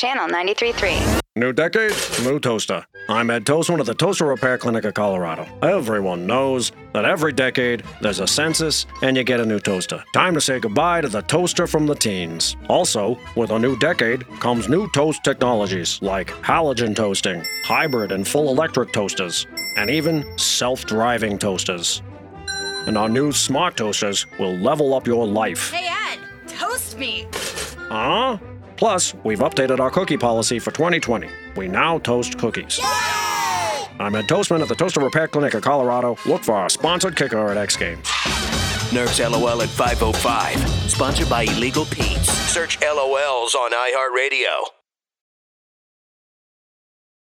Channel 93.3. New decade, new toaster. I'm Ed Toastman of the Toaster Repair Clinic of Colorado. Everyone knows that every decade there's a census and you get a new toaster. Time to say goodbye to the toaster from the teens. Also, with a new decade comes new toast technologies like halogen toasting, hybrid and full electric toasters, and even self driving toasters. And our new smart toasters will level up your life. Hey, Ed, toast me. Huh? Plus, we've updated our cookie policy for 2020. We now toast cookies. I'm Ed Toastman at the Toaster Repair Clinic of Colorado. Look for our sponsored kicker at X Games. Nerf's LOL at 505. Sponsored by Illegal Pete's. Search LOLs on iHeartRadio.